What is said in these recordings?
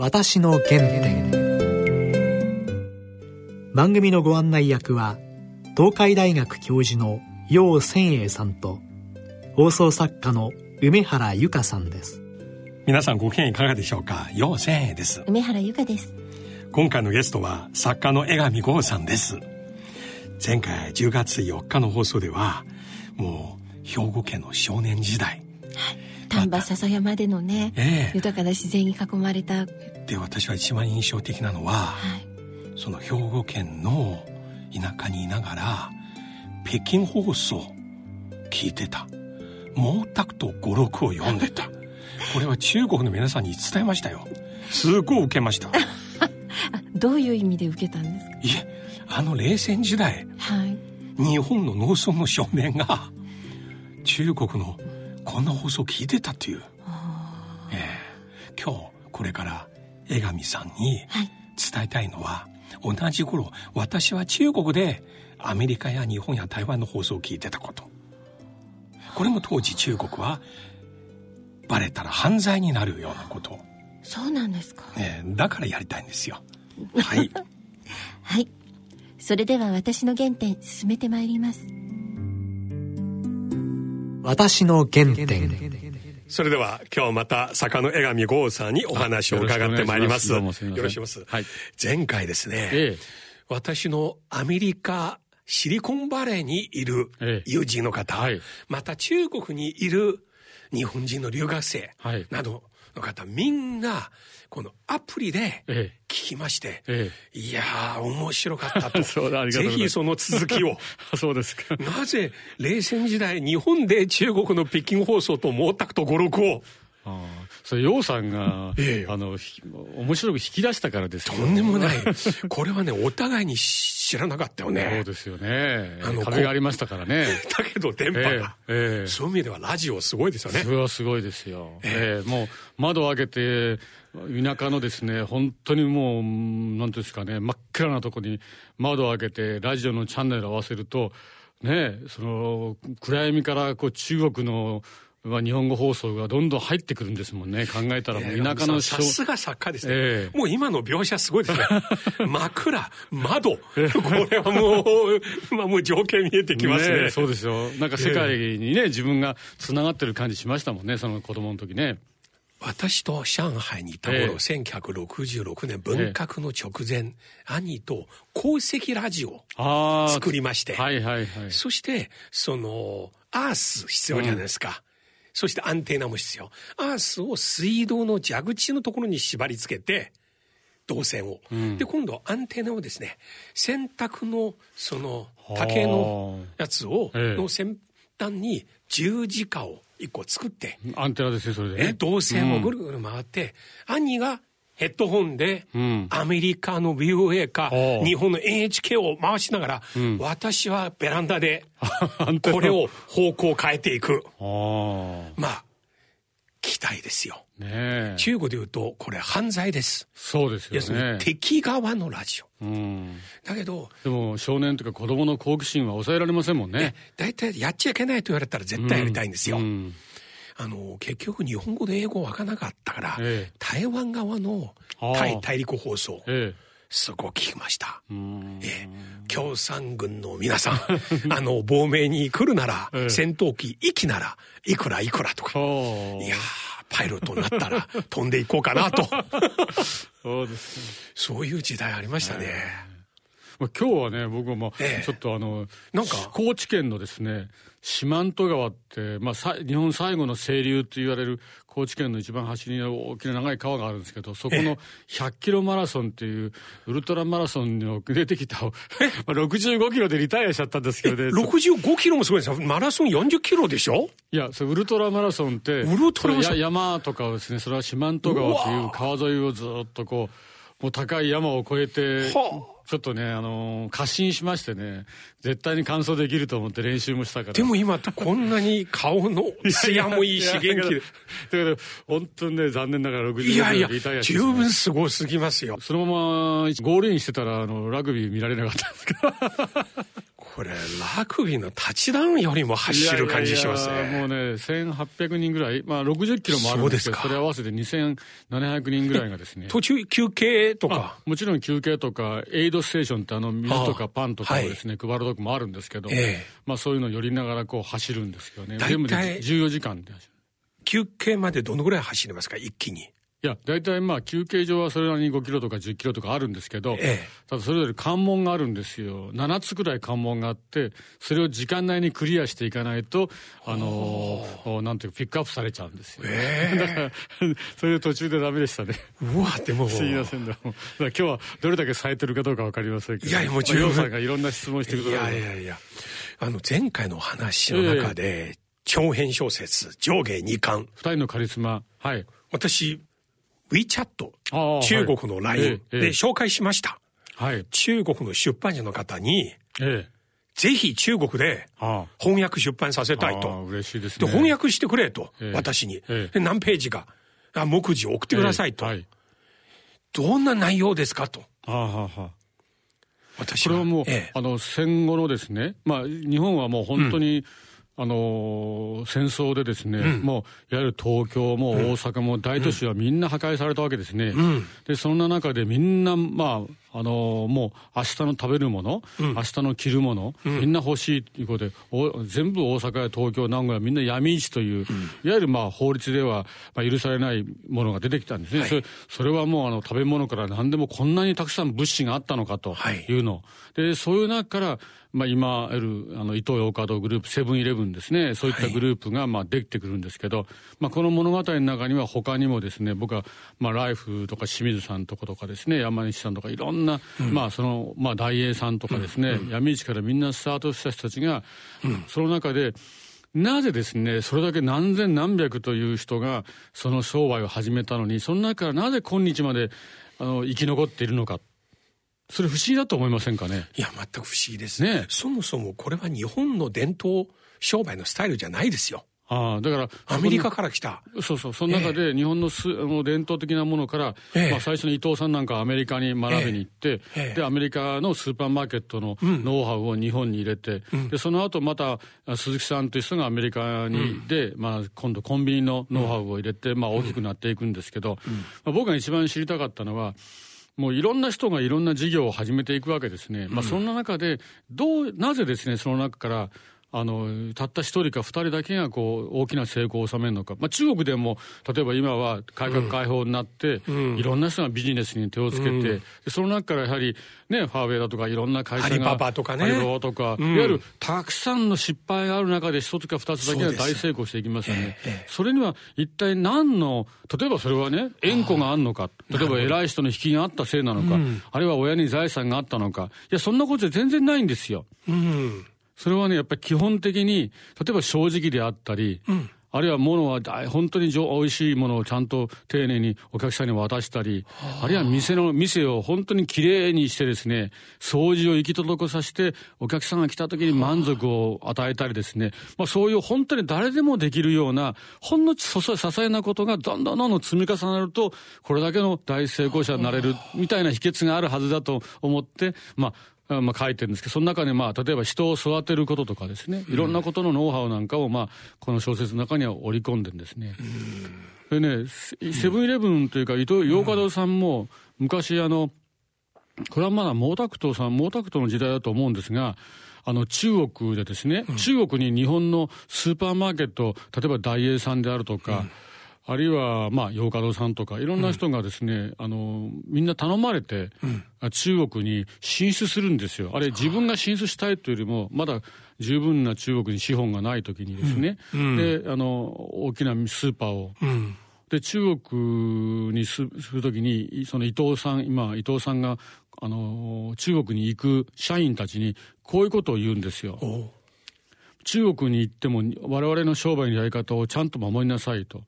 私の原点。番組のご案内役は東海大学教授の楊千栄さんと放送作家の梅原由香さんです。皆さんご機嫌いかがでしょうか？楊千栄です。梅原由香です。今回のゲストは作家の江上剛さんです。前回10月4日の放送ではもう兵庫県の少年時代丹波篠山でのね、ええ、豊かな自然に囲まれた。で私は一番印象的なのは、はい、その兵庫県の田舎にいながら北京放送聞いてた。毛沢東語録を読んでた。これは中国の皆さんに伝えましたよ。すごい受けました。どういう意味で受けたんですか？いえあの冷戦時代、はい、日本の農村の少年が中国のこんな放送聞いてたっていう、えー、今日これから江上さんに伝えたいのは、はい、同じ頃私は中国でアメリカや日本や台湾の放送を聞いてたこと。これも当時中国はバレたら犯罪になるようなこと。そうなんですか、えー、だからやりたいんですよ。はい。はい。それでは私の原点進めてまいります私の原点。それでは今日また坂の江上剛さんにお話を伺ってまいります。よろしくお願いします。はい、前回ですね、ええ、私のアメリカシリコンバレーにいる友人の方、えはい、また中国にいる日本人の留学生などの方、みんなこのアプリで聞きまして、ええ、いやー、面白かったと。ぜひその続きを。そうですか。なぜ、冷戦時代、日本で中国の北京放送と毛沢東語録を、あそれ楊さんが、ええ、あの面白く引き出したからですとんでもない。これはねお互いに知らなかったよね。そうですよね。あの壁がありましたからね。だけど電波が、ええそういう意味ではラジオすごいですよね。それはすごいですよ、ええ。もう窓を開けて田舎のですね本当にもう何ていうんですかね真っ暗なとこに窓を開けてラジオのチャンネル合わせるとねその暗闇からこう中国のまあ、日本語放送がどんどん入ってくるんですもんね。考えたらもう田舎のさすが作家ですね、えー、もう今の描写すごいですね。枕窓。これはもう、まあ、もう情景見えてきますね、ね、そうですよ。なんか世界にね、自分がつながってる感じしましたもんねその子供の時ね。私と上海にいた頃、えー、1966年文革の直前、えー、兄と鉱石ラジオを作りまして、はいはいはい、そしてそのアース必要じゃないですか、うん、そしてアンテナも必要。アースを水道の蛇口のところに縛り付けて導線を、うん、で今度アンテナをですね洗濯のその竹のやつを、の先端に十字架を一個作って、アンテナですよ、それで、ね。導線をぐるぐる回って、うん、兄がヘッドホンで、アメリカの VOA か、日本の NHK を回しながら、うん、私はベランダで、これを方向を変えていく。まあ、期待ですよ。ね中国で言うと、これ犯罪です。そうですよね。敵側のラジオ。うん、だけど。でも、少年というか子供の好奇心は抑えられませんもんね。大体やっちゃいけないと言われたら絶対やりたいんですよ。うんうんあの結局日本語で英語わからなかったから、ええ、台湾側の対大陸放送、ええ、すごく聞きました。ええ、共産軍の皆さん、あの、亡命に来るなら、戦闘機、1機なら、いくらいくらとか。いやパイロットになったら飛んでいこうかなと。そうです、ね、そういう時代ありましたね。まあ、今日はね、僕はもう、ちょっとあの、なんか、高知県のですね、四万十川って、まあ、日本最後の清流と言われる高知県の一番端に大きな長い川があるんですけど、そこの100キロマラソンっていうウルトラマラソンに出てきた、まあ、65キロでリタイアしちゃったんですけどね。65キロもすごいですよ。マラソン40キロでしょ？いや、そウルトラマラソンって、ウルトラ山とかですね、それは四万十川という川沿いをずっとこう、もう高い山を越えて、はあちょっとね、あのー、過信しましてね、絶対に完走できると思って練習もしたから。でも今ってこんなに顔の艶もいいし元気で。だけど、本当にね、残念ながら60いやいや、十分すごすぎますよ。そのままゴールインしてたら、あの、ラグビー見られなかったんですけど。ここれ、ラグビーのタッチダウンよりも走る感じしますね。いやいやもうね、1800人ぐらい、まあ60キロもあるんですけど、それ合わせて2700人ぐらいがですね。途中休憩とか？もちろん休憩とか、エイドステーションってあの水とかパンとかをですね、はい、配るとこもあるんですけど、ええ、まあそういうのを寄りながらこう走るんですけどね。全部で14時間で走る。休憩までどのぐらい走りますか、一気に。いや、大体まあ休憩所はそれなりに5キロとか10キロとかあるんですけど、ええ、ただそれぞれ関門があるんですよ。7つくらい関門があって、それを時間内にクリアしていかないと、あのー、なんていうかピックアップされちゃうんですよ。えー、だから、そういう途中でダメでしたね。うわ、でも。すいませんだ。今日はどれだけ冴えてるかどうかわかりませんけど。いやいや、もちろん。さんがいろんな質問してください。いやいやいや。あの、前回の話の中で、えー、長編小説、上下二巻。二人のカリスマ。はい。私、WeChat、中国の LINE で紹介しました。はい、中国の出版社の方に、ええ、ぜひ中国で翻訳出版させたいと。嬉しいですね。で、翻訳してくれと、え、私に。で何ページか、目次を送ってくださいと。はい、どんな内容ですかと。はあはあ私はこれはもう、あの戦後のですね、まあ、日本はもう本当に、うんあの戦争でですね、うん、もういわゆる東京も大阪も大都市はみんな破壊されたわけですね。うん、でそんな中でみんなまああのー、もう明日の食べるもの、うん、明日の着るもの、うん、みんな欲しいということでお全部大阪や東京名古屋みんな闇市という、うん、いわゆるまあ法律ではまあ許されないものが出てきたんですね、はい、それそれはもうあの食べ物から何でもこんなにたくさん物資があったのかとい。うの、はい、でそういう中からまあ、今いるあの伊東洋華堂グループセブンイレブンですね。そういったグループがまあできてくるんですけど、はい、まあ、この物語の中には他にもですね僕はまあライフとか清水さんとことかですね山西さんとかいろんな、うん、まあその、まあ、大英さんとかですね、うん、闇市からみんなスタートした人たちが、うん、その中でなぜですね、それだけ何千何百という人がその商売を始めたのに、その中からなぜ今日まであの生き残っているのか。それ不思議だと思いませんかね？いや、全く不思議です。ね。そもそもこれは日本の伝統商売のスタイルじゃないですよ。ああ、だから、アメリカから来た。そうそう、その中で日本のす、あの伝統的なものから、えまあ最初に伊藤さんなんかアメリカに学びに行って、えで、アメリカのスーパーマーケットのノウハウを日本に入れて、うん、で、その後また鈴木さんという人がアメリカに、うん、で、まあ今度コンビニのノウハウを入れて、まあ大きくなっていくんですけど、うん、まあ、僕が一番知りたかったのは、もういろんな人がいろんな事業を始めていくわけですね。まあそんな中で、どう、なぜですね、その中から、あの、たった一人か二人だけがこう、大きな成功を収めるのか。まあ中国でも、例えば今は改革開放になって、うん、いろんな人がビジネスに手をつけて、うん、その中からやはり、ね、ファーウェイだとかいろんな会社が。ハリパパとかね。ハリパとか、うん、いわゆるたくさんの失敗がある中で一つか二つだけが大成功していきますよね。そ,、ええ、それには一体何の、例えばそれはね、縁故があるのか、例えば偉い人の引きがあったせいなのか、あるいは親に財産があったのか、いや、そんなこと全然ないんですよ。うんそれはね、やっぱり基本的に、例えば正直であったり、うん、あるいは物は本当に美味しいものをちゃんと丁寧にお客さんに渡したり、あ。るいは店の、店を本当にきれいにしてですね、掃除を行き届けさせて、お客さんが来た時に満足を与えたりですね、まあそういう本当に誰でもできるような、ほんの些細なことがどんどんどんどん積み重なると、これだけの大成功者になれるみたいな秘訣があるはずだと思って、まあまあ、書いてるんですけど、その中で、まあ、例えば人を育てることとかですね、いろんなことのノウハウなんかを、まあ、この小説の中には織り込んでるんですね。でね、セブンイレブンというか、伊藤洋華堂さんも、昔、あの、これはまだ毛沢東さん、毛沢東の時代だと思うんですが、あの中国でですね、うん、中国に日本のスーパーマーケット、例えば大英さんであるとか、うんあるいは、まあ、洋華堂さんとか、いろんな人がですね、うん、あの、みんな頼まれて、うん、中国に進出するんですよ。あれ、自分が進出したいというよりも、まだ十分な中国に資本がない時にですね、うん、で、あの、大きなスーパーを、で、中国にするときに、その伊藤さん、今、伊藤さんが、あの、中国に行く社員たちに、こういうことを言うんですよ。中国に行っても我々の商売のやり方をちゃんと守りなさいと。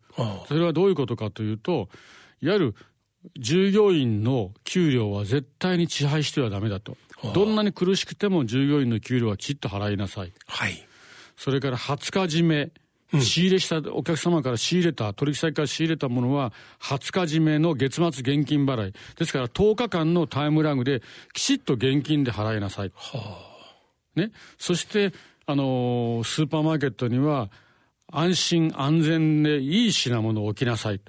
それはどういうことかというと、いわゆる従業員の給料は絶対に支配してはダメだと。どんなに苦しくても従業員の給料はきちっと払いなさい。はい。それから20日締め。仕入れしたお客様から仕入れた、取引先から仕入れたものは、20日締めの月末現金払い。ですから10日間のタイムラグで、きちっと現金で払いなさい。はあね。そして、あのー、スーパーマーケットには、安心安全でいい品物を置きなさい、うん、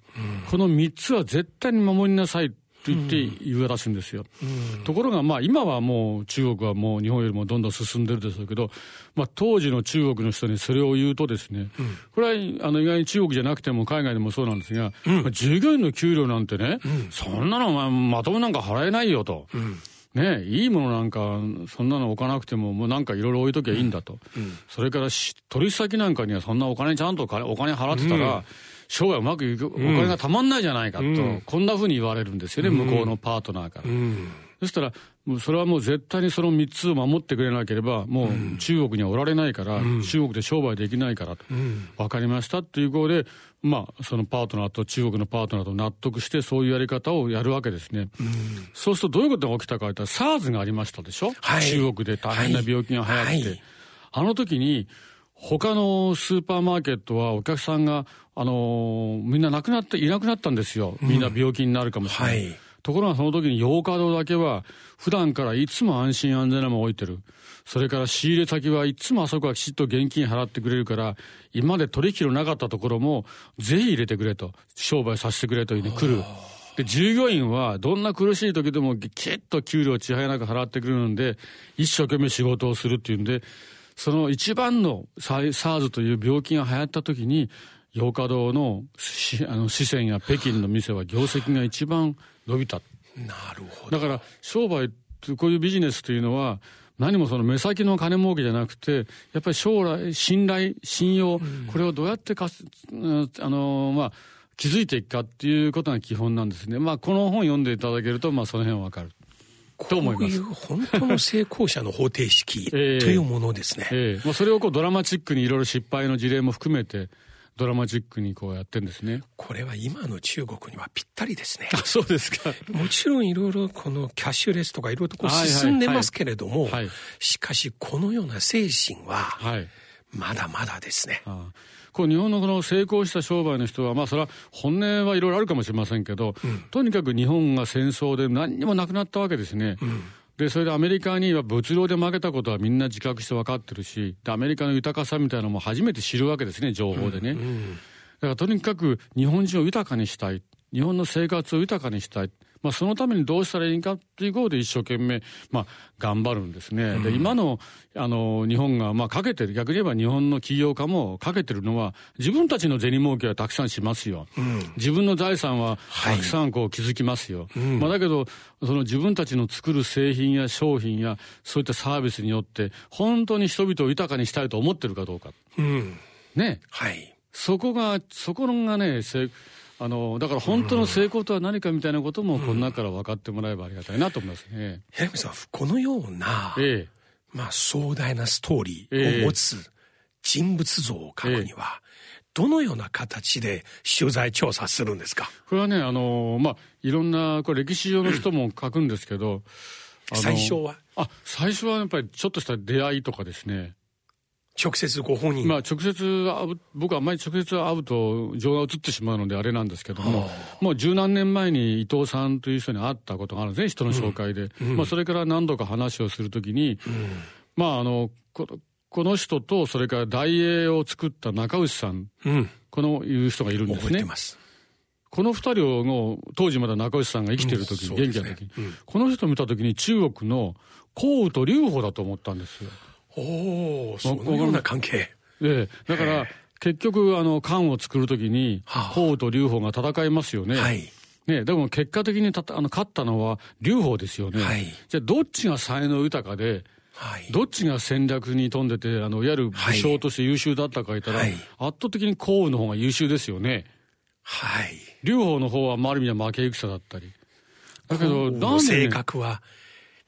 この3つは絶対に守りなさいと言って言うらしいんですよ。うん、ところが、まあ、今はもう中国はもう日本よりもどんどん進んでるでしょうけど、まあ、当時の中国の人にそれを言うとですね、うん、これはあの意外に中国じゃなくても海外でもそうなんですが、まあ、従業員の給料なんてね、そんなのままともなんか払えないよと。ねいいものなんか、そんなの置かなくても、もうなんかいろいろ置いときゃいいんだと。うん。うん、それから取引先なんかにはそんなお金ちゃんとお金払ってたら、うん、商売うまくいく、お金がたまんないじゃないかと、こんなふうに言われるんですよね、向こうのパートナーから。そしたら、もうそれはもう絶対にその3つを守ってくれなければ、もう中国にはおられないから、中国で商売できないからと、分かりましたっていうことで、まあ、そのパートナーと中国のパートナーと納得して、そういうやり方をやるわけですね。うん、そうするとどういうことが起きたかというと、SARS がありましたでしょ、はい、中国で大変な病気が流行って。はい。はい、あの時に、他のスーパーマーケットはお客さんが、あのー、みんな亡くなって、いなくなったんですよ。みんな病気になるかもしれない。うんはい、ところがその時にヨーカドーだけは、普段からいつも安心安全なもの置いてる。それから仕入れ先はいつもあそこはきちっと現金払ってくれるから、今まで取引のなかったところも、ぜひ入れてくれと、商売させてくれというに来る。で、従業員はどんな苦しい時でもきっと給料ちはやなく払ってくれるんで、一生懸命仕事をするっていうんで、その一番の SARS という病気が流行った時に、洋華堂のあの四川や北京の店は業績が一番伸びた。なるほど。だから商売、こういうビジネスというのは、何もその目先の金儲けじゃなくて、やっぱり将来、信頼、信用、これをどうやってかす、あの、まあ、気づいていくかっていうことが基本なんですね。まあ、この本読んでいただけると、まあ、その辺はわかる。と思います。こういう本当の成功者の方程式というものですね。えー、えー、まあ、それをこうドラマチックにいろいろ失敗の事例も含めて、ドラマチックにこうやってんですね。これは今の中国にはぴったりですね。あ、そうですか。もちろんいろいろこのキャッシュレスとかいろいろとこう進んでますけれども、しかしこのような精神は、まだまだですね。はいこう日本のこの成功した商売の人は、まあそれは本音はいろいろあるかもしれませんけど、うん、とにかく日本が戦争で何にもなくなったわけですね。うんで、それでアメリカには物量で負けたことはみんな自覚して分かってるし、アメリカの豊かさみたいなのも初めて知るわけですね、情報でね。うんうん、だからとにかく日本人を豊かにしたい。日本の生活を豊かにしたい。まあ、そのためにどうしたらいいかっていうことで一生懸命、まあ、頑張るんですね。うん、で、今の、あの、日本が、まあ、かけてる、逆に言えば日本の起業家もかけてるのは、自分たちの銭儲けはたくさんしますよ。うん、自分の財産はたくさんこう築きますよ。はい、まあ、だけど、その自分たちの作る製品や商品や、そういったサービスによって、本当に人々を豊かにしたいと思ってるかどうか。うん、ね。はい。そこが、そこがね、あのだから本当の成功とは何かみたいなことも、この中から分かってもらえばありがたいなと思いますね。平見さん、このような、ええ、まあ壮大なストーリーを持つ人物像を書くには、どのような形で取材調査するんですか？これはね、あのまあ、いろんな、これ歴史上の人も書くんですけど、最初は？あ、最初はやっぱりちょっとした出会いとかですね。直接ご本人。まあ直接会う僕はあんまり直接会うと情が移ってしまうのであれなんですけども、もう十何年前に伊藤さんという人に会ったことがあるんですね人の紹介で、うん、まあ、それから何度か話をするときに、うん、まああのここの人とそれから大英を作った中内さん、うん、このいう人がいるんですね。この二人を当時まだ中内さんが生きてる時、うん、元気な時に、この人を見た時に中国の項羽と劉邦だと思ったんですよ。おお、そのような関係。ええ、だから、結局、あの、漢を作るときに、項と劉邦が戦いますよね。はい。ね、でも結果的にたあの勝ったのは劉邦ですよね。はい、じゃあどっちが才能豊かで、はい、どっちが戦略に富んでて、あの、いわゆる武将として優秀だったか言ったら、はい、圧倒的に項羽の方が優秀ですよね。はい。劉邦の方は、ある意味は負け戦だったり。だけど、なんで、ね、性格は、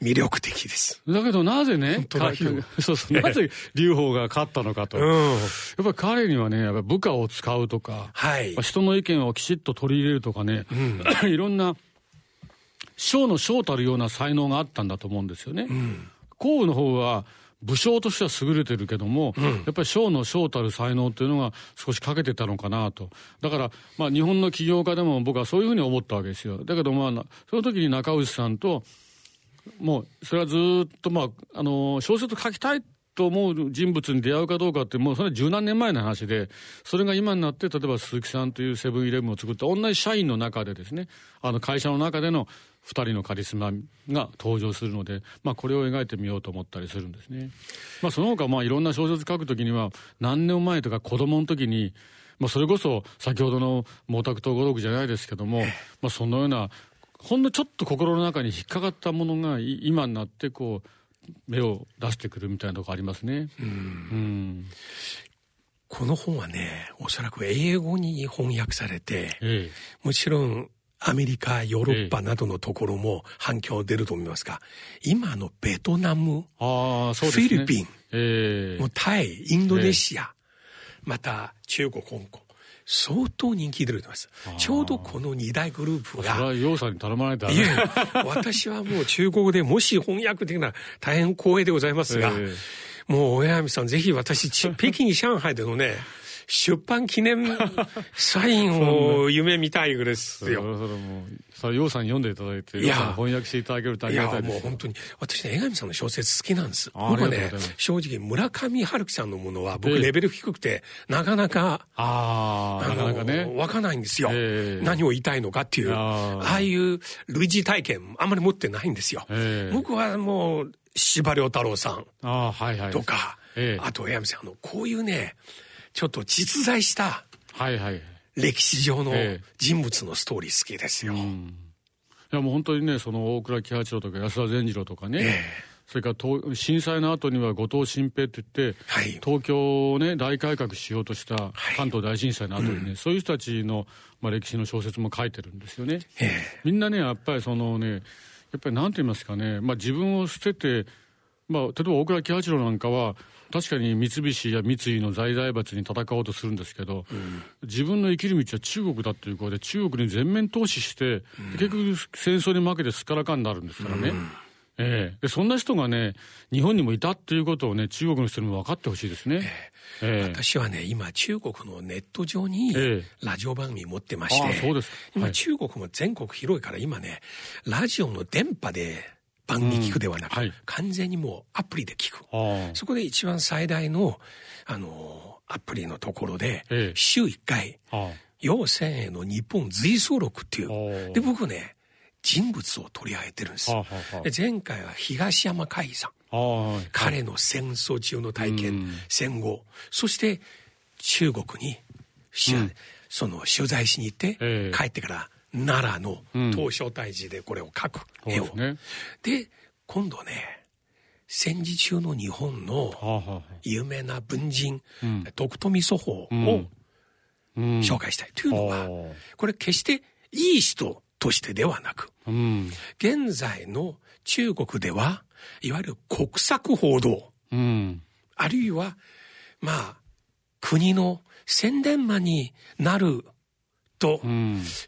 魅力的です。だけどなぜね、そうそう、なぜ劉邦が勝ったのかと。うん、やっぱり彼にはね、やっぱ部下を使うとか、はい、人の意見をきちっと取り入れるとかね、うん、いろんな、将の将たるような才能があったんだと思うんですよね。うん、項羽の方は、武将としては優れてるけども、うん、やっぱり将の将たる才能っていうのが少し欠けてたのかなと。だから、まあ日本の起業家でも僕はそういうふうに思ったわけですよ。だけどまあ、その時に中内さんと、もうそれはずっと、まあ、あの小説書きたいと思う人物に出会うかどうかって、もうそれは十何年前の話で、それが今になって、例えば鈴木さんというセブンイレブンを作った同じ社員の中でですね、あの会社の中での2人のカリスマが登場するので、まあ、これを描いてみようと思ったりするんですね。まあ、その他、まあ、いろんな小説書くときには、何年前とか子供の時に、まあ、それこそ先ほどの毛沢東語録じゃないですけども、まあ、そのようなほんのちょっと心の中に引っかかったものが今になってこう目を出してくるみたいなとこありますね。うん。うん。この本はね、おそらく英語に翻訳されて、ええ、もちろんアメリカ、ヨーロッパなどのところも反響出ると思いますが、今のベトナム、あね、フィリピン、え。もうタイ、インドネシア、また中国、香港、相当人気出ると思います。ちょうどこの2大グループが。それは楊さんに頼まないといえ、私はもう中国でもし翻訳できなら大変光栄でございますが、えー、もう親山さんぜひ私、北京、上海でのね、出版記念 サインを夢見たいぐらいですよ。それそれもう、それ、楊さんに読んでいただいて、楊さん翻訳していただけるとありがたいです。いや、もう本当に、私ね、江上さんの小説好きなんです。僕はね、正直、村上春樹さんのものは、僕レベル低くて、なかなか、ああ、なかなかね。わかんないんですよ。何を言いたいのかっていう、ああいう類似体験、あんまり持ってないんですよ。僕はもう、司馬遼太郎さんとか、あと、江上さん、あの、こういうね、ちょっと実在した、はいはい。歴史上の人物のストーリー好きですよ。えいやもう本当にね、その大倉喜八郎とか安田善次郎とかね、えそれから震災の後には後藤新平って言って、はい、東京をね、大改革しようとした関東大震災の後にね、はいうん、そういう人たちの、まあ、歴史の小説も書いてるんですよね。みんなね、やっぱりそのね、やっぱりなんて言いますかね、まあ、自分を捨てて、まあ、例えば大倉喜八郎なんかは、確かに三菱や三井の在々閥に戦おうとするんですけど、うん、自分の生きる道は中国だということで、中国に全面投資して、うん、結局戦争に負けてすっからかんになるんですからね。うん。ええ、でそんな人がね、日本にもいたっていうことをね、中国の人にも分かってほしいですね、ええ。私はね、今、中国のネット上にラジオ番組持ってまして、そうです今、中国も全国広いから、今ね、ラジオの電波で番組聞くではなく、うんはい、完全にもうアプリで聞く。そこで一番最大の、あの、アプリのところで、週1回、要千円の日本随想録っていう。で、僕ね、人物を取り上げてるんです。で前回は東山海さん。彼の戦争中の体験、戦後、そして中国に、うん、その取材しに行って、帰ってから奈良の東照大寺でこれを描く絵を。うん、で、今度ね、戦時中の日本の有名な文人、うん、徳富祖法を紹介したい。というのは、これ決していい人としてではなく、現在の中国では、いわゆる国策報道、あるいは、まあ、国の宣伝マンになると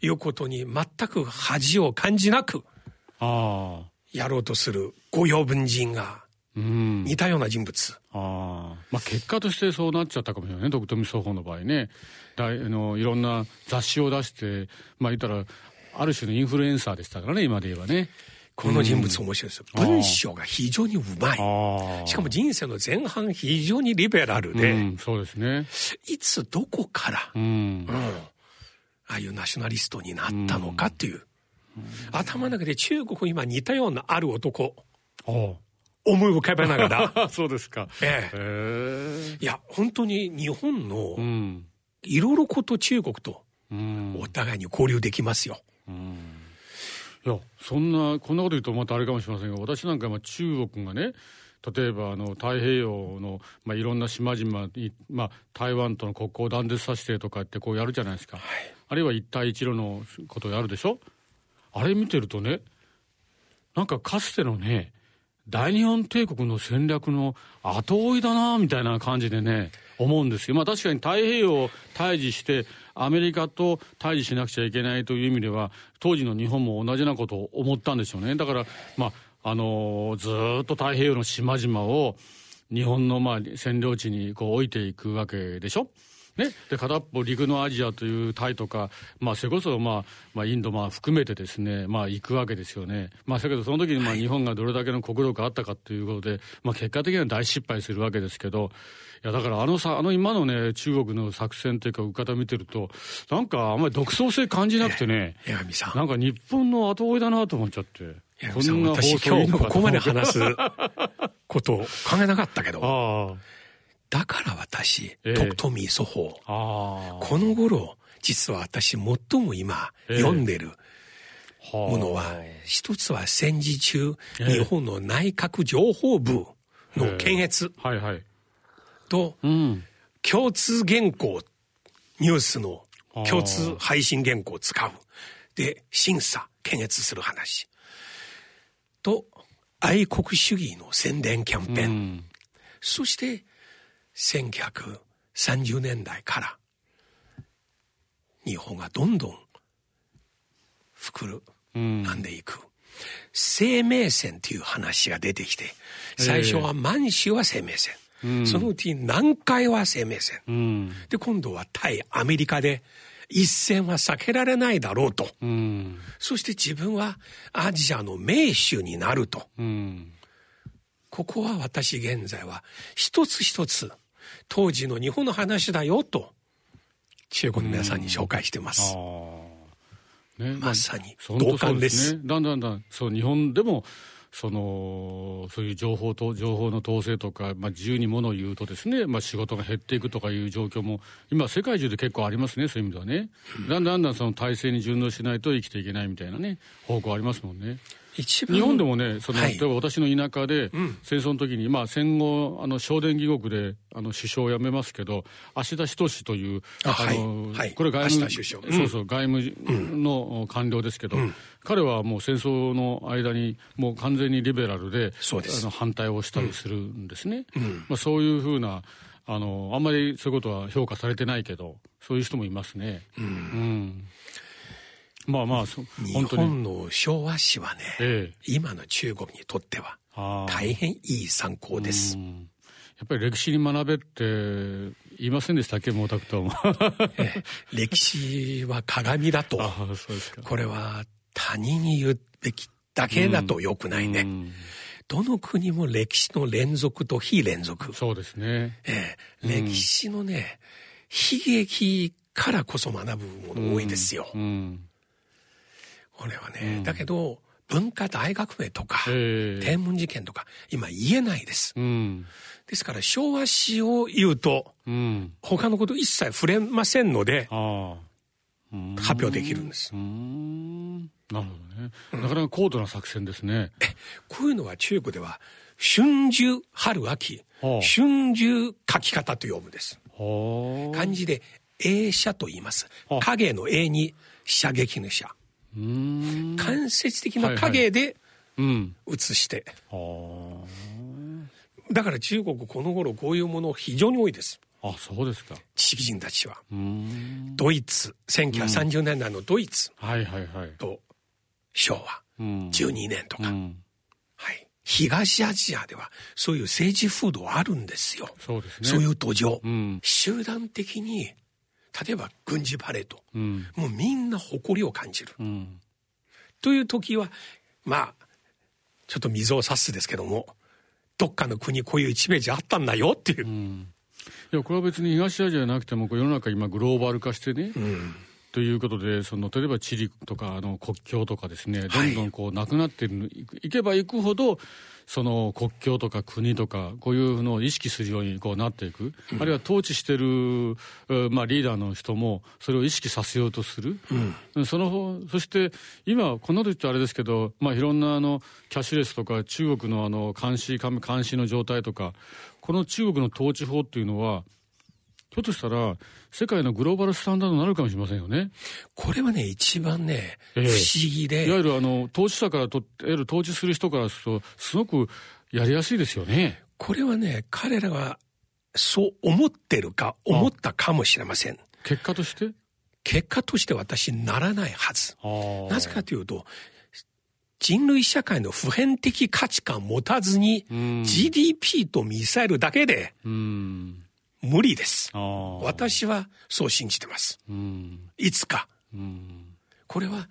いうことに全く恥を感じなくやろうとする御用文人が似たような人物。あまあ、結果としてそうなっちゃったかもしれないね、徳富双方の場合ね。だあのいろんな雑誌を出して、まあ言ったら、ある種のインフルエンサーでしたからね、今で言えばね。この人物面白いですよ。文章が非常にうまい。しかも人生の前半非常にリベラルで。うん、そうですね。いつどこから、うん、うんああいうナショナリストになったのかっていう。頭の中で中国今似たようなある男。思い浮かべながら。そうですか。ええ。いや、本当に日本の、いろいろこと中国と、お互いに交流できますよ。いや、そんな、こんなこと言うとまたあれかもしれませんが、私なんか中国がね、例えばあの太平洋の、まあ、いろんな島々に、まあ、台湾との国交を断絶させてとかってこうやるじゃないですか、はい、あるいは一帯一路のことやるでしょ？あれ見てるとねなんかかつてのね大日本帝国の戦略の後追いだなみたいな感じでね思うんですよ。まあ確かに太平洋を対峙してアメリカと対峙しなくちゃいけないという意味では当時の日本も同じなことを思ったんでしょうね。だからまああのずっと太平洋の島々を日本のまあ占領地にこう置いていくわけでしょ？ね、で片っぽ陸のアジアというタイとか、まあ、それこそ、まあまあ、インドまあ含めてですね、まあ、行くわけですよね。まあ、だけどその時にまあ日本がどれだけの国力があったかということで、まあ、結果的には大失敗するわけですけど、いやだからあのさあの今のね中国の作戦というか受け方見てるとなんかあんまり独創性感じなくてね、なんか日本の後追いだなと思っちゃって。こんな私今日ここまで話すことを考えなかったけど だから私、えー、徳富祖法この頃実は私最も今、読んでるものは一つは戦時中、日本の内閣情報部の検閲、はいはい。と、うん、共通原稿、ニュースの共通配信原稿を使う。で、審査、検閲する話。と、愛国主義の宣伝キャンペーン。うん、そして、1930年代から、日本がどんどん膨らん。でいく。生命線という話が出てきて、最初は満州は生命線。そのうち南海は生命線、うん、で今度は対アメリカで一線は避けられないだろうと、うん、そして自分はアジアの名手になると、うん、ここは私現在は一つ一つ当時の日本の話だよと中国の皆さんに紹介してます。ね、まさに同感です。ね、だんだんだんそう日本でもそのそういう情報と情報の統制とか、まあ、自由にものを言うとですね、まあ、仕事が減っていくとかいう状況も今世界中で結構ありますねそういう意味ではね、だんだんだんだんその体制に順応しないと生きていけないみたいなね方向ありますもんね。日本でもねその、はい、例えば私の田舎で、戦争の時に、まあ、戦後あの正殿義国であの首相を辞めますけど芦田仁というあの、はい、これ外務、そうそう外務の官僚ですけど、彼はもう戦争の間にもう完全にリベラルであの反対をしたりするんですね。まあ、そういうふうなあのあんまりそういうことは評価されてないけどそういう人もいますね。うんまあまあ、日本の昭和史はね、ええ、今の中国にとっては大変いい参考です。やっぱり歴史に学べって言いませんでしたっけ、毛沢東も ええ。歴史は鏡だと。これは他人に言うべきだけだとよくないね。どの国も歴史の連続と非連続。そうですね。ええ、歴史のね、悲劇からこそ学ぶもの多いですよ。うんうんこれはね、うん、だけど文化大革命とか、天文事件とか今言えないです、うん、ですから昭和史を言うと、うん、他のこと一切触れませんので発表できるんです。なるほどね。なかなか高度な作戦ですね、こういうのは中国では春秋春秋春秋書き方と呼ぶんです。漢字で映写と言います。影の映に射撃の射間接的な影で映して、だから中国この頃こういうもの非常に多いです。あそうですか。知識人たちは。ドイツ。1930年代のドイツと昭和12年とか、はい、東アジアではそういう政治風土あるんですよ。そうです、ね、そういう土壌、うん、集団的に例えば軍事パレード、うん、もうみんな誇りを感じる、うん、という時はまあちょっと水を差すですけどもどっかの国こういう1ページあったんだよっていう。うん、いやこれは別に東アジアじゃなくても世の中今グローバル化してね、ということでその例えば地理とかあの国境とかですねどんどんこうなくなっている、はい、いけばいくほどその国境とか国とかこういうのを意識するようにこうなっていく、うん、あるいは統治してる、まあ、リーダーの人もそれを意識させようとする、うん、そのそして今こんなこと言ってあれですけど、まあ、いろんなあのキャッシュレスとか中国のあの監視監視の状態とかこの中国の統治法っていうのはひょっとしたら、世界のグローバルスタンダードになるかもしれませんよね。これはね、一番ね、えー、不思議で。いわゆるあの、投資者からと、得る投資する人からすると、すごくやりやすいですよね。これはね、彼らがそう思ってるか、思ったかもしれません。結果として？結果として私ならないはず。なぜかというと、人類社会の普遍的価値観持たずに、GDP とミサイルだけで、無理です。私はそう信じてます。いつか。これは、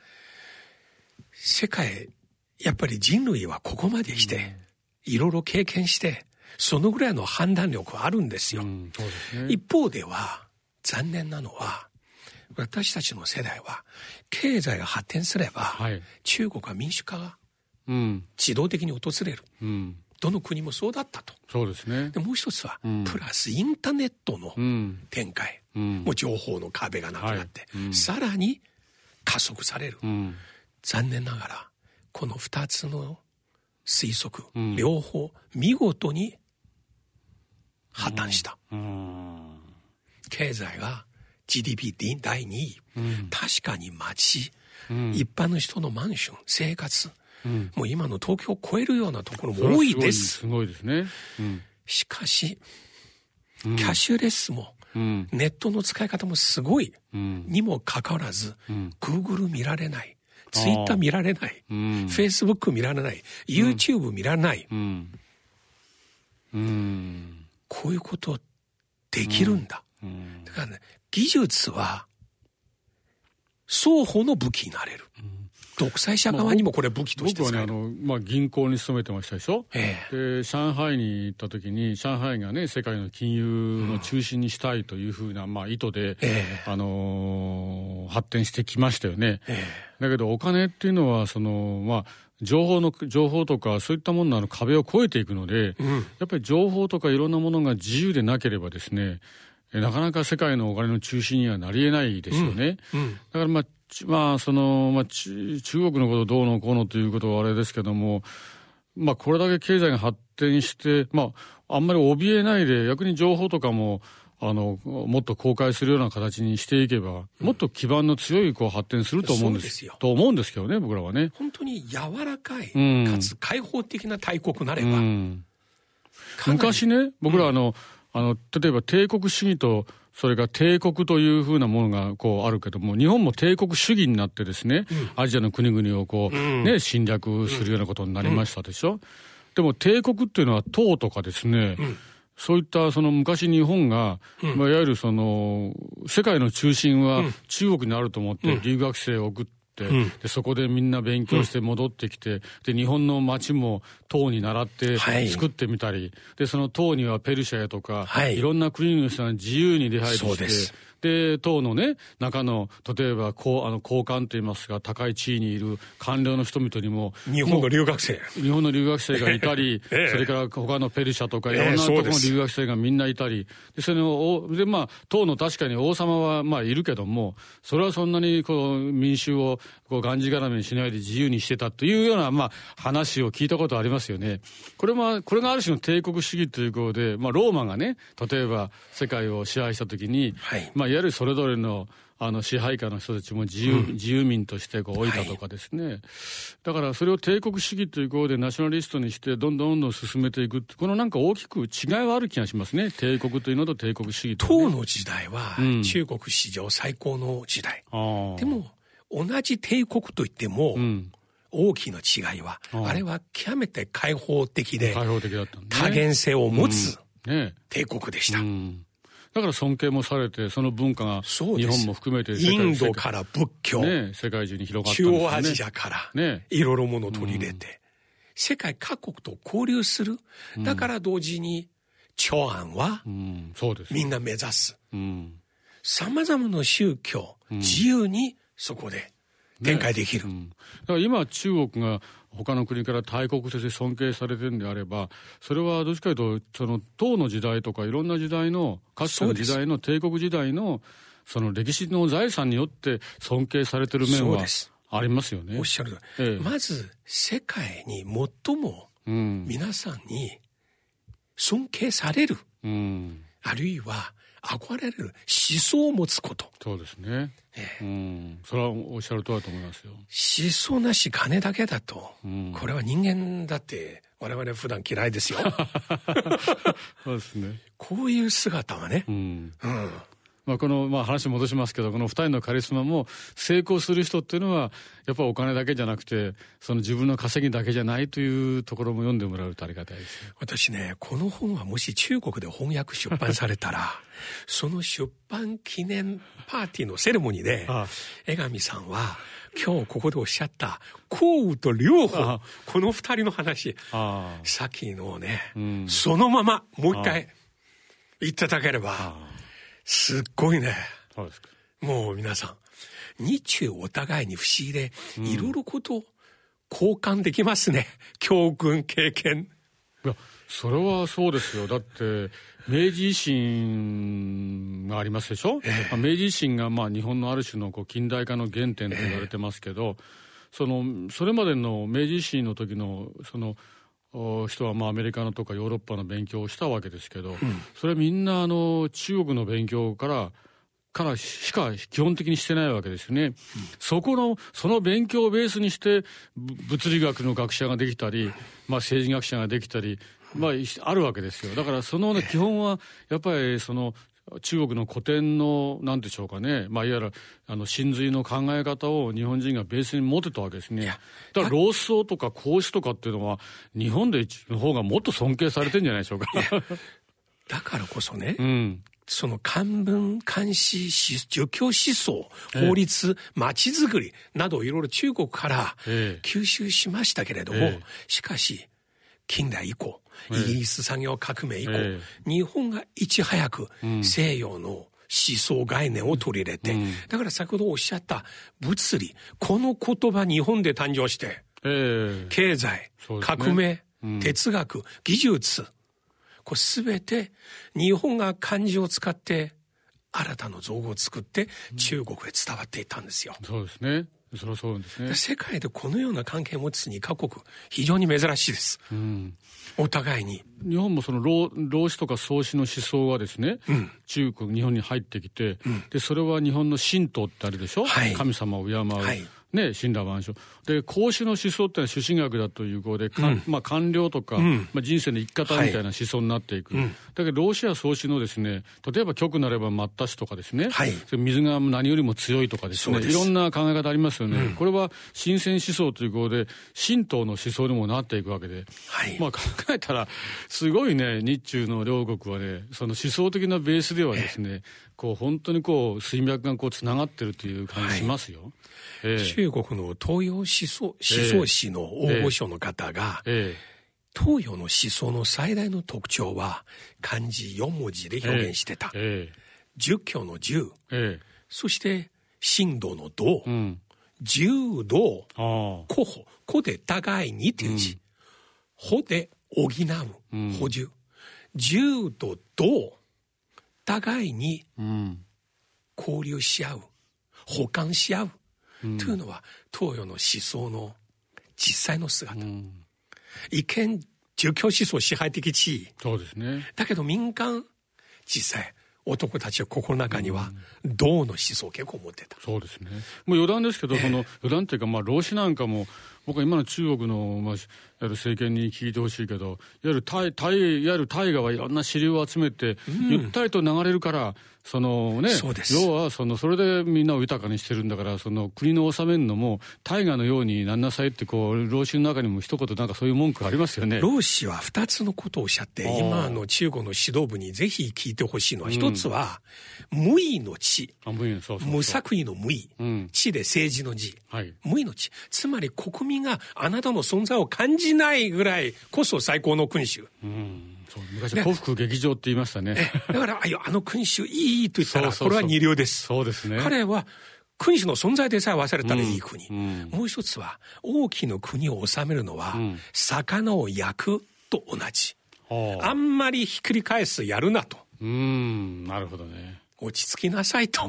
世界、やっぱり人類はここまで来て、いろいろ経験して、そのぐらいの判断力はあるんですよ。うんすね、一方では、残念なのは、私たちの世代は、経済が発展すれば、はい、中国は民主化が自動的に訪れる。うんどの国もそうだったと。そうですね。でもう一つは、うん、プラスインターネットの展開。うん、もう情報の壁がなくなって、はいうん、さらに加速される。残念ながら、この二つの推測、両方、見事に破綻した。経済が GDP 第2位。確かに街、一般の人のマンション、生活、もう今の東京を超えるようなところも多いです。すごいですね。しかし、キャッシュレスも、ネットの使い方もすごい、にもかかわらず、Google 見られない。ツイッター見られない。フェイスブック見られない。YouTube 見られない。こういうことできるんだ。だからね、技術は双方の武器になれる。独裁者側にもこれ武器として僕はねあの、まあ、銀行に勤めてましたでしょ、ええ、で上海に行った時に上海がね世界の金融の中心にしたいというふうな、まあ、意図で、え、あのー、発展してきましたよね、だけどお金っていうのはそのまあ情報の情報とかそういったものの壁を越えていくので、うん、やっぱり情報とかいろんなものが自由でなければですねなかなか世界のお金の中心にはなりえないですよね。うん。うん、だからまあまあ、その、まあ、中国のことどうのこうのということはあれですけども、まあ、これだけ経済が発展して、まあ、あんまり怯えないで、逆に情報とかも、あの、もっと公開するような形にしていけば、もっと基盤の強いこう発展すると思うんです。と思うんですけどね、僕らはね。本当に柔らかい、うん、かつ開放的な大国なれば。うん、昔ね、僕らあの、うん、あの、例えば帝国主義と、それが帝国というふうなものがこうあるけども、日本も帝国主義になってですね、うん、アジアの国々をこう、ね、侵略するようなことになりましたでしょ？うん、でも帝国っていうのは党とかですね、そういったその昔日本が、まあ、いわゆるその世界の中心は中国にあると思って留学生を送って、うん、でそこでみんな勉強して戻ってきて、で日本の町も唐に倣って作ってみたり、はい、でその唐にはペルシャやとか、はい、いろんな国の人が自由に出入りして。で、党のね、中の、例えば、こう、あの、高官といいますか、高い地位にいる官僚の人々にも、日本の留学生。日本の留学生がいたり、ええ、それから他のペルシャとか、いろんなところの留学生がみんないたり、で、その、で、まあ、党の確かに王様は、まあ、いるけども、それはそんなに、こう、民衆を、こう、がんじがらめにしないで自由にしてたというような、まあ、話を聞いたことありますよね。これは、これがある種の帝国主義ということで、まあ、ローマがね、例えば、世界を支配したときに、はい、まあ、いわゆるそれぞれのあの支配下の人たちも自由うん、自由民としてこう置いたとかですね、はい、だからそれを帝国主義ということでナショナリストにしてどんどんどんどん進めていくこのなんか大きく違いはある気がしますね。帝国というのと帝国主義と、ね、唐の時代は中国史上最高の時代、うん、でも同じ帝国といっても、うん。大きな違いは、あれは極めて開放的で、開放的だった、ね、多元性を持つ帝国でした。うんうんだから尊敬もされて、その文化が日本も含めてインドから仏教、ね、世界中に広がったんです、ね、中央アジアから、ね、いろいろものを取り入れて、うん、世界各国と交流する。だから同時に、長安は、みんな目指す。さまざまな宗教、自由にそこで展開できる。ねうん、だから今中国が他の国から大国として尊敬されてるんであればそれはどっちかというとその唐の時代とかいろんな時代のかつての時代の帝国時代のその歴史の財産によって尊敬されてる面はありますよね。おっしゃるええ、まず世界に最も皆さんに尊敬される、うん、あるいは憧れる思想を持つこと。そうですね。ええ、うん。それはおっしゃるとおりだと思いますよ。思想なし金だけだと、うん、これは人間だって我々普段嫌いですよ。そうですね。こういう姿はね、うん、うん、まあ、この、まあ、話戻しますけどこの2人のカリスマも成功する人っていうのはやっぱお金だけじゃなくてその自分の稼ぎだけじゃないというところも読んでもらうとありがたいです。私ねこの本はもし中国で翻訳出版されたらその出版記念パーティーのセレモニーで江上さんは今日ここでおっしゃった幸雨と両方この二人の話さっきのね、うん、そのままもう一回言っていただければすっごいね。もう皆さん日中お互いに不思議でいろいろこと交換できますね、教訓経験。いやそれはそうですよ。だって明治維新がありますでしょ、ええ、明治維新がまあ日本のある種のこう近代化の原点と言われてますけど、え、そのそれまでの明治維新の時のその人はまあアメリカのとかヨーロッパの勉強をしたわけですけど、うん、それみんなあの中国の勉強からからしか基本的にしてないわけですよね、うん、そこのその勉強をベースにして物理学の学者ができたり、まあ、政治学者ができたりまあ、あるわけですよ。だからその、ね、基本は、やっぱりその、中国の古典の、なんでしょうかね、まあ、いわゆる、あの、真髄の考え方を日本人がベースに持ってたわけですね。だから、老荘とか孔子とかっていうのは、日本での方がもっと尊敬されてんじゃないでしょうか。だからこそね、うん、その漢文、漢詩、儒教思想、法律、町づくりなどいろいろ中国から吸収しましたけれども、ええ、しかし、近代以降、イギリス産業革命以降、えー、日本がいち早く西洋の思想概念を取り入れて、うん、だから先ほどおっしゃった物理、この言葉日本で誕生して、えー、経済、ね、革命、うん、哲学、技術、これすべて日本が漢字を使って新たな造語を作って中国へ伝わっていったんですよ。そうですね。そりそうですね。世界でこのような関係を持つ2カ国、非常に珍しいです。うん、お互いに。日本もその老老子とか創始の思想がですね、うん、中国、日本に入ってきて、うん、で、それは日本の神道ってあるでしょ、はい、神様を敬う。はいね、神羅万象。で、孔子の思想ってのは朱子学だという語で、うん、まあ官僚とか、うん、まあ人生の生き方みたいな思想になっていく。はい、だけど、老子や創始のですね、例えば極なれば抹ったしとかですね、はい、水が何よりも強いとかですね、いろんな考え方ありますよね。うん、これは新鮮思想という語で、神道の思想にもなっていくわけで、はい、まあ考えたら、すごいね、日中の両国はね、その思想的なベースではですね、こう本当にこう水脈がこうつながってるという感じしますよ。はい。えー、中国の東洋思想思想史の大御所の方が、えー、東洋の思想の最大の特徴は漢字4文字で表現してた。えー、儒教の儒、そして神道の道、うん、柔道、古法、古で互いにという字、うん、補で補う、補充、柔と道、互いに交流し合う、補完し合う、うん、というのは東洋の思想の実際の姿。うん、一見、儒教思想支配的地位。そうですね。だけど民間、実際、男たちは心の中には、銅の思想を結構持ってた。そうですね。もう余談ですけど、えー、その余談っていうか、まあ、老子なんかも、僕は今の中国の、まあ、やる政権に聞いてほしいけど、いわゆる大、大、いわゆる大河はいろんな支流を集めて、うん、ゆったりと流れるから、そのね、要はそのそれでみんなを豊かにしてるんだから、その国の治めるのも大河のようになんなさいってこう老子の中にも一言なんかそういう文句ありますよね。老子は二つのことをおっしゃって、今の中国の指導部にぜひ聞いてほしいのは一、つは無為の知、無作為の無為、うん、知で政治の字、はい、無為の知、つまり国民があなたの存在を感じないぐらいこそ最高の君主。うん昔幸福劇場って言いましたね。だから、ああの君主いいと言ったら、これは二流です。そうですね。彼は、君主の存在でさえ忘れたらいい国。うんうん、もう一つは、大きな国を治めるのは、うん、魚を焼くと同じ。あんまりひっくり返すやるなと。うん、なるほどね。落ち着きなさいと。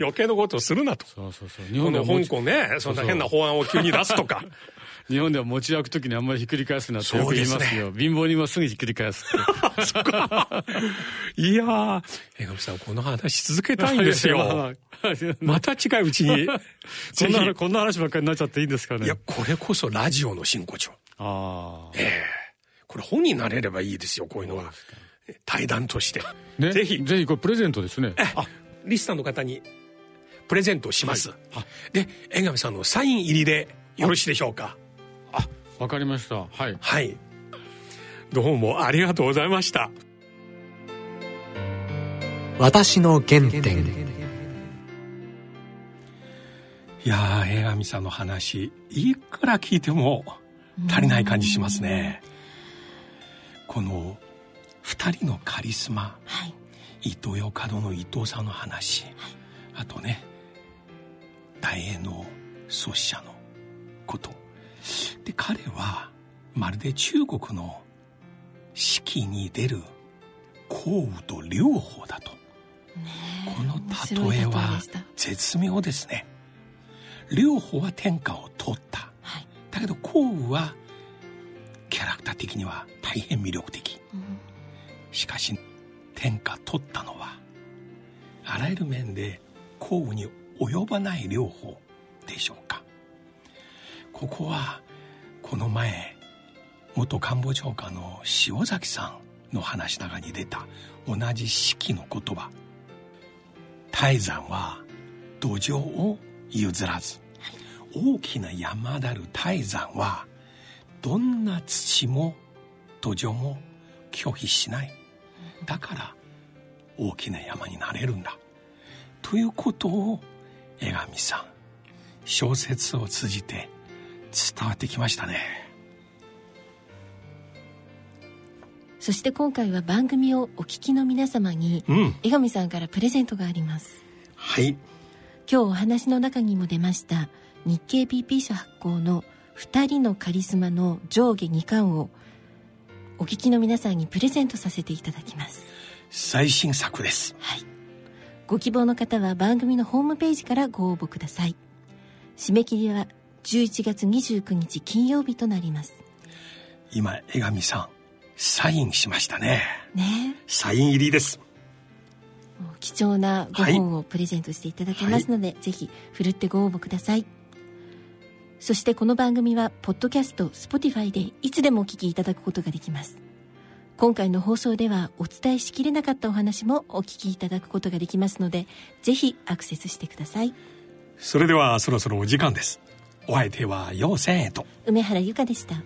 余計なことをするなと。そうそうそう。日本の香港ね、そんな変な法案を急に出すとか。日本では持ち焼くときにあんまりひっくり返すなってよく言いますよ。すね、貧乏にもすぐひっくり返す いやー、江上さん、この話続けたいんですよ。また近いうちに。こんな、こんな話ばっかりになっちゃっていいんですかね。いや、これこそラジオの真骨頂。ああ。ええー、これ本になれればいいですよ、こういうのは。対談として。ね、ぜひ。ぜひ、これプレゼントですね。あリスターの方にプレゼントします、はい、で江上さんのサイン入りでよろしいでしょうかあわかりました。はい。はい。どうもありがとうございました。私の原点。いや江上さんの話いくら聞いても足りない感じしますね。この2人のカリスマ、はい、伊東洋華堂の伊藤さんの話、はい、あとね大英の創始者のことで彼はまるで中国の四季に出る降雨と両方だと、この例えは絶妙ですね。両方は天下を取った、はい、だけど降雨はキャラクター的には大変魅力的、うん、しかし天下取ったのはあらゆる面で降雨に及ばない両方でしょう。かここはこの前元官房長官の塩崎さんの話の中に出た同じ式の言葉。泰山は土壌を譲らず大きな山である泰山はどんな土も土壌も拒否しない。だから大きな山になれるんだ。ということを江上さん小説を通じて伝わってきましたね。そして今回は番組をお聞きの皆様に、うん、江上さんからプレゼントがあります。はい。今日お話の中にも出ました日経 PP 社発行の2人のカリスマの上下2巻をお聞きの皆さんにプレゼントさせていただきます。最新作です。はい。ご希望の方は番組のホームページからご応募ください。締め切りは11月29日金曜日となります。今江上さんサインしましたね。ね。サイン入りです。貴重なご本をプレゼントしていただけますので、はい、ぜひふるってご応募ください。そしてこの番組はポッドキャスト Spotify でいつでもお聞きいただくことができます。今回の放送ではお伝えしきれなかったお話もお聞きいただくことができますのでぜひアクセスしてください。それではそろそろお時間ですお相手は陽千恵と。梅原由香でした。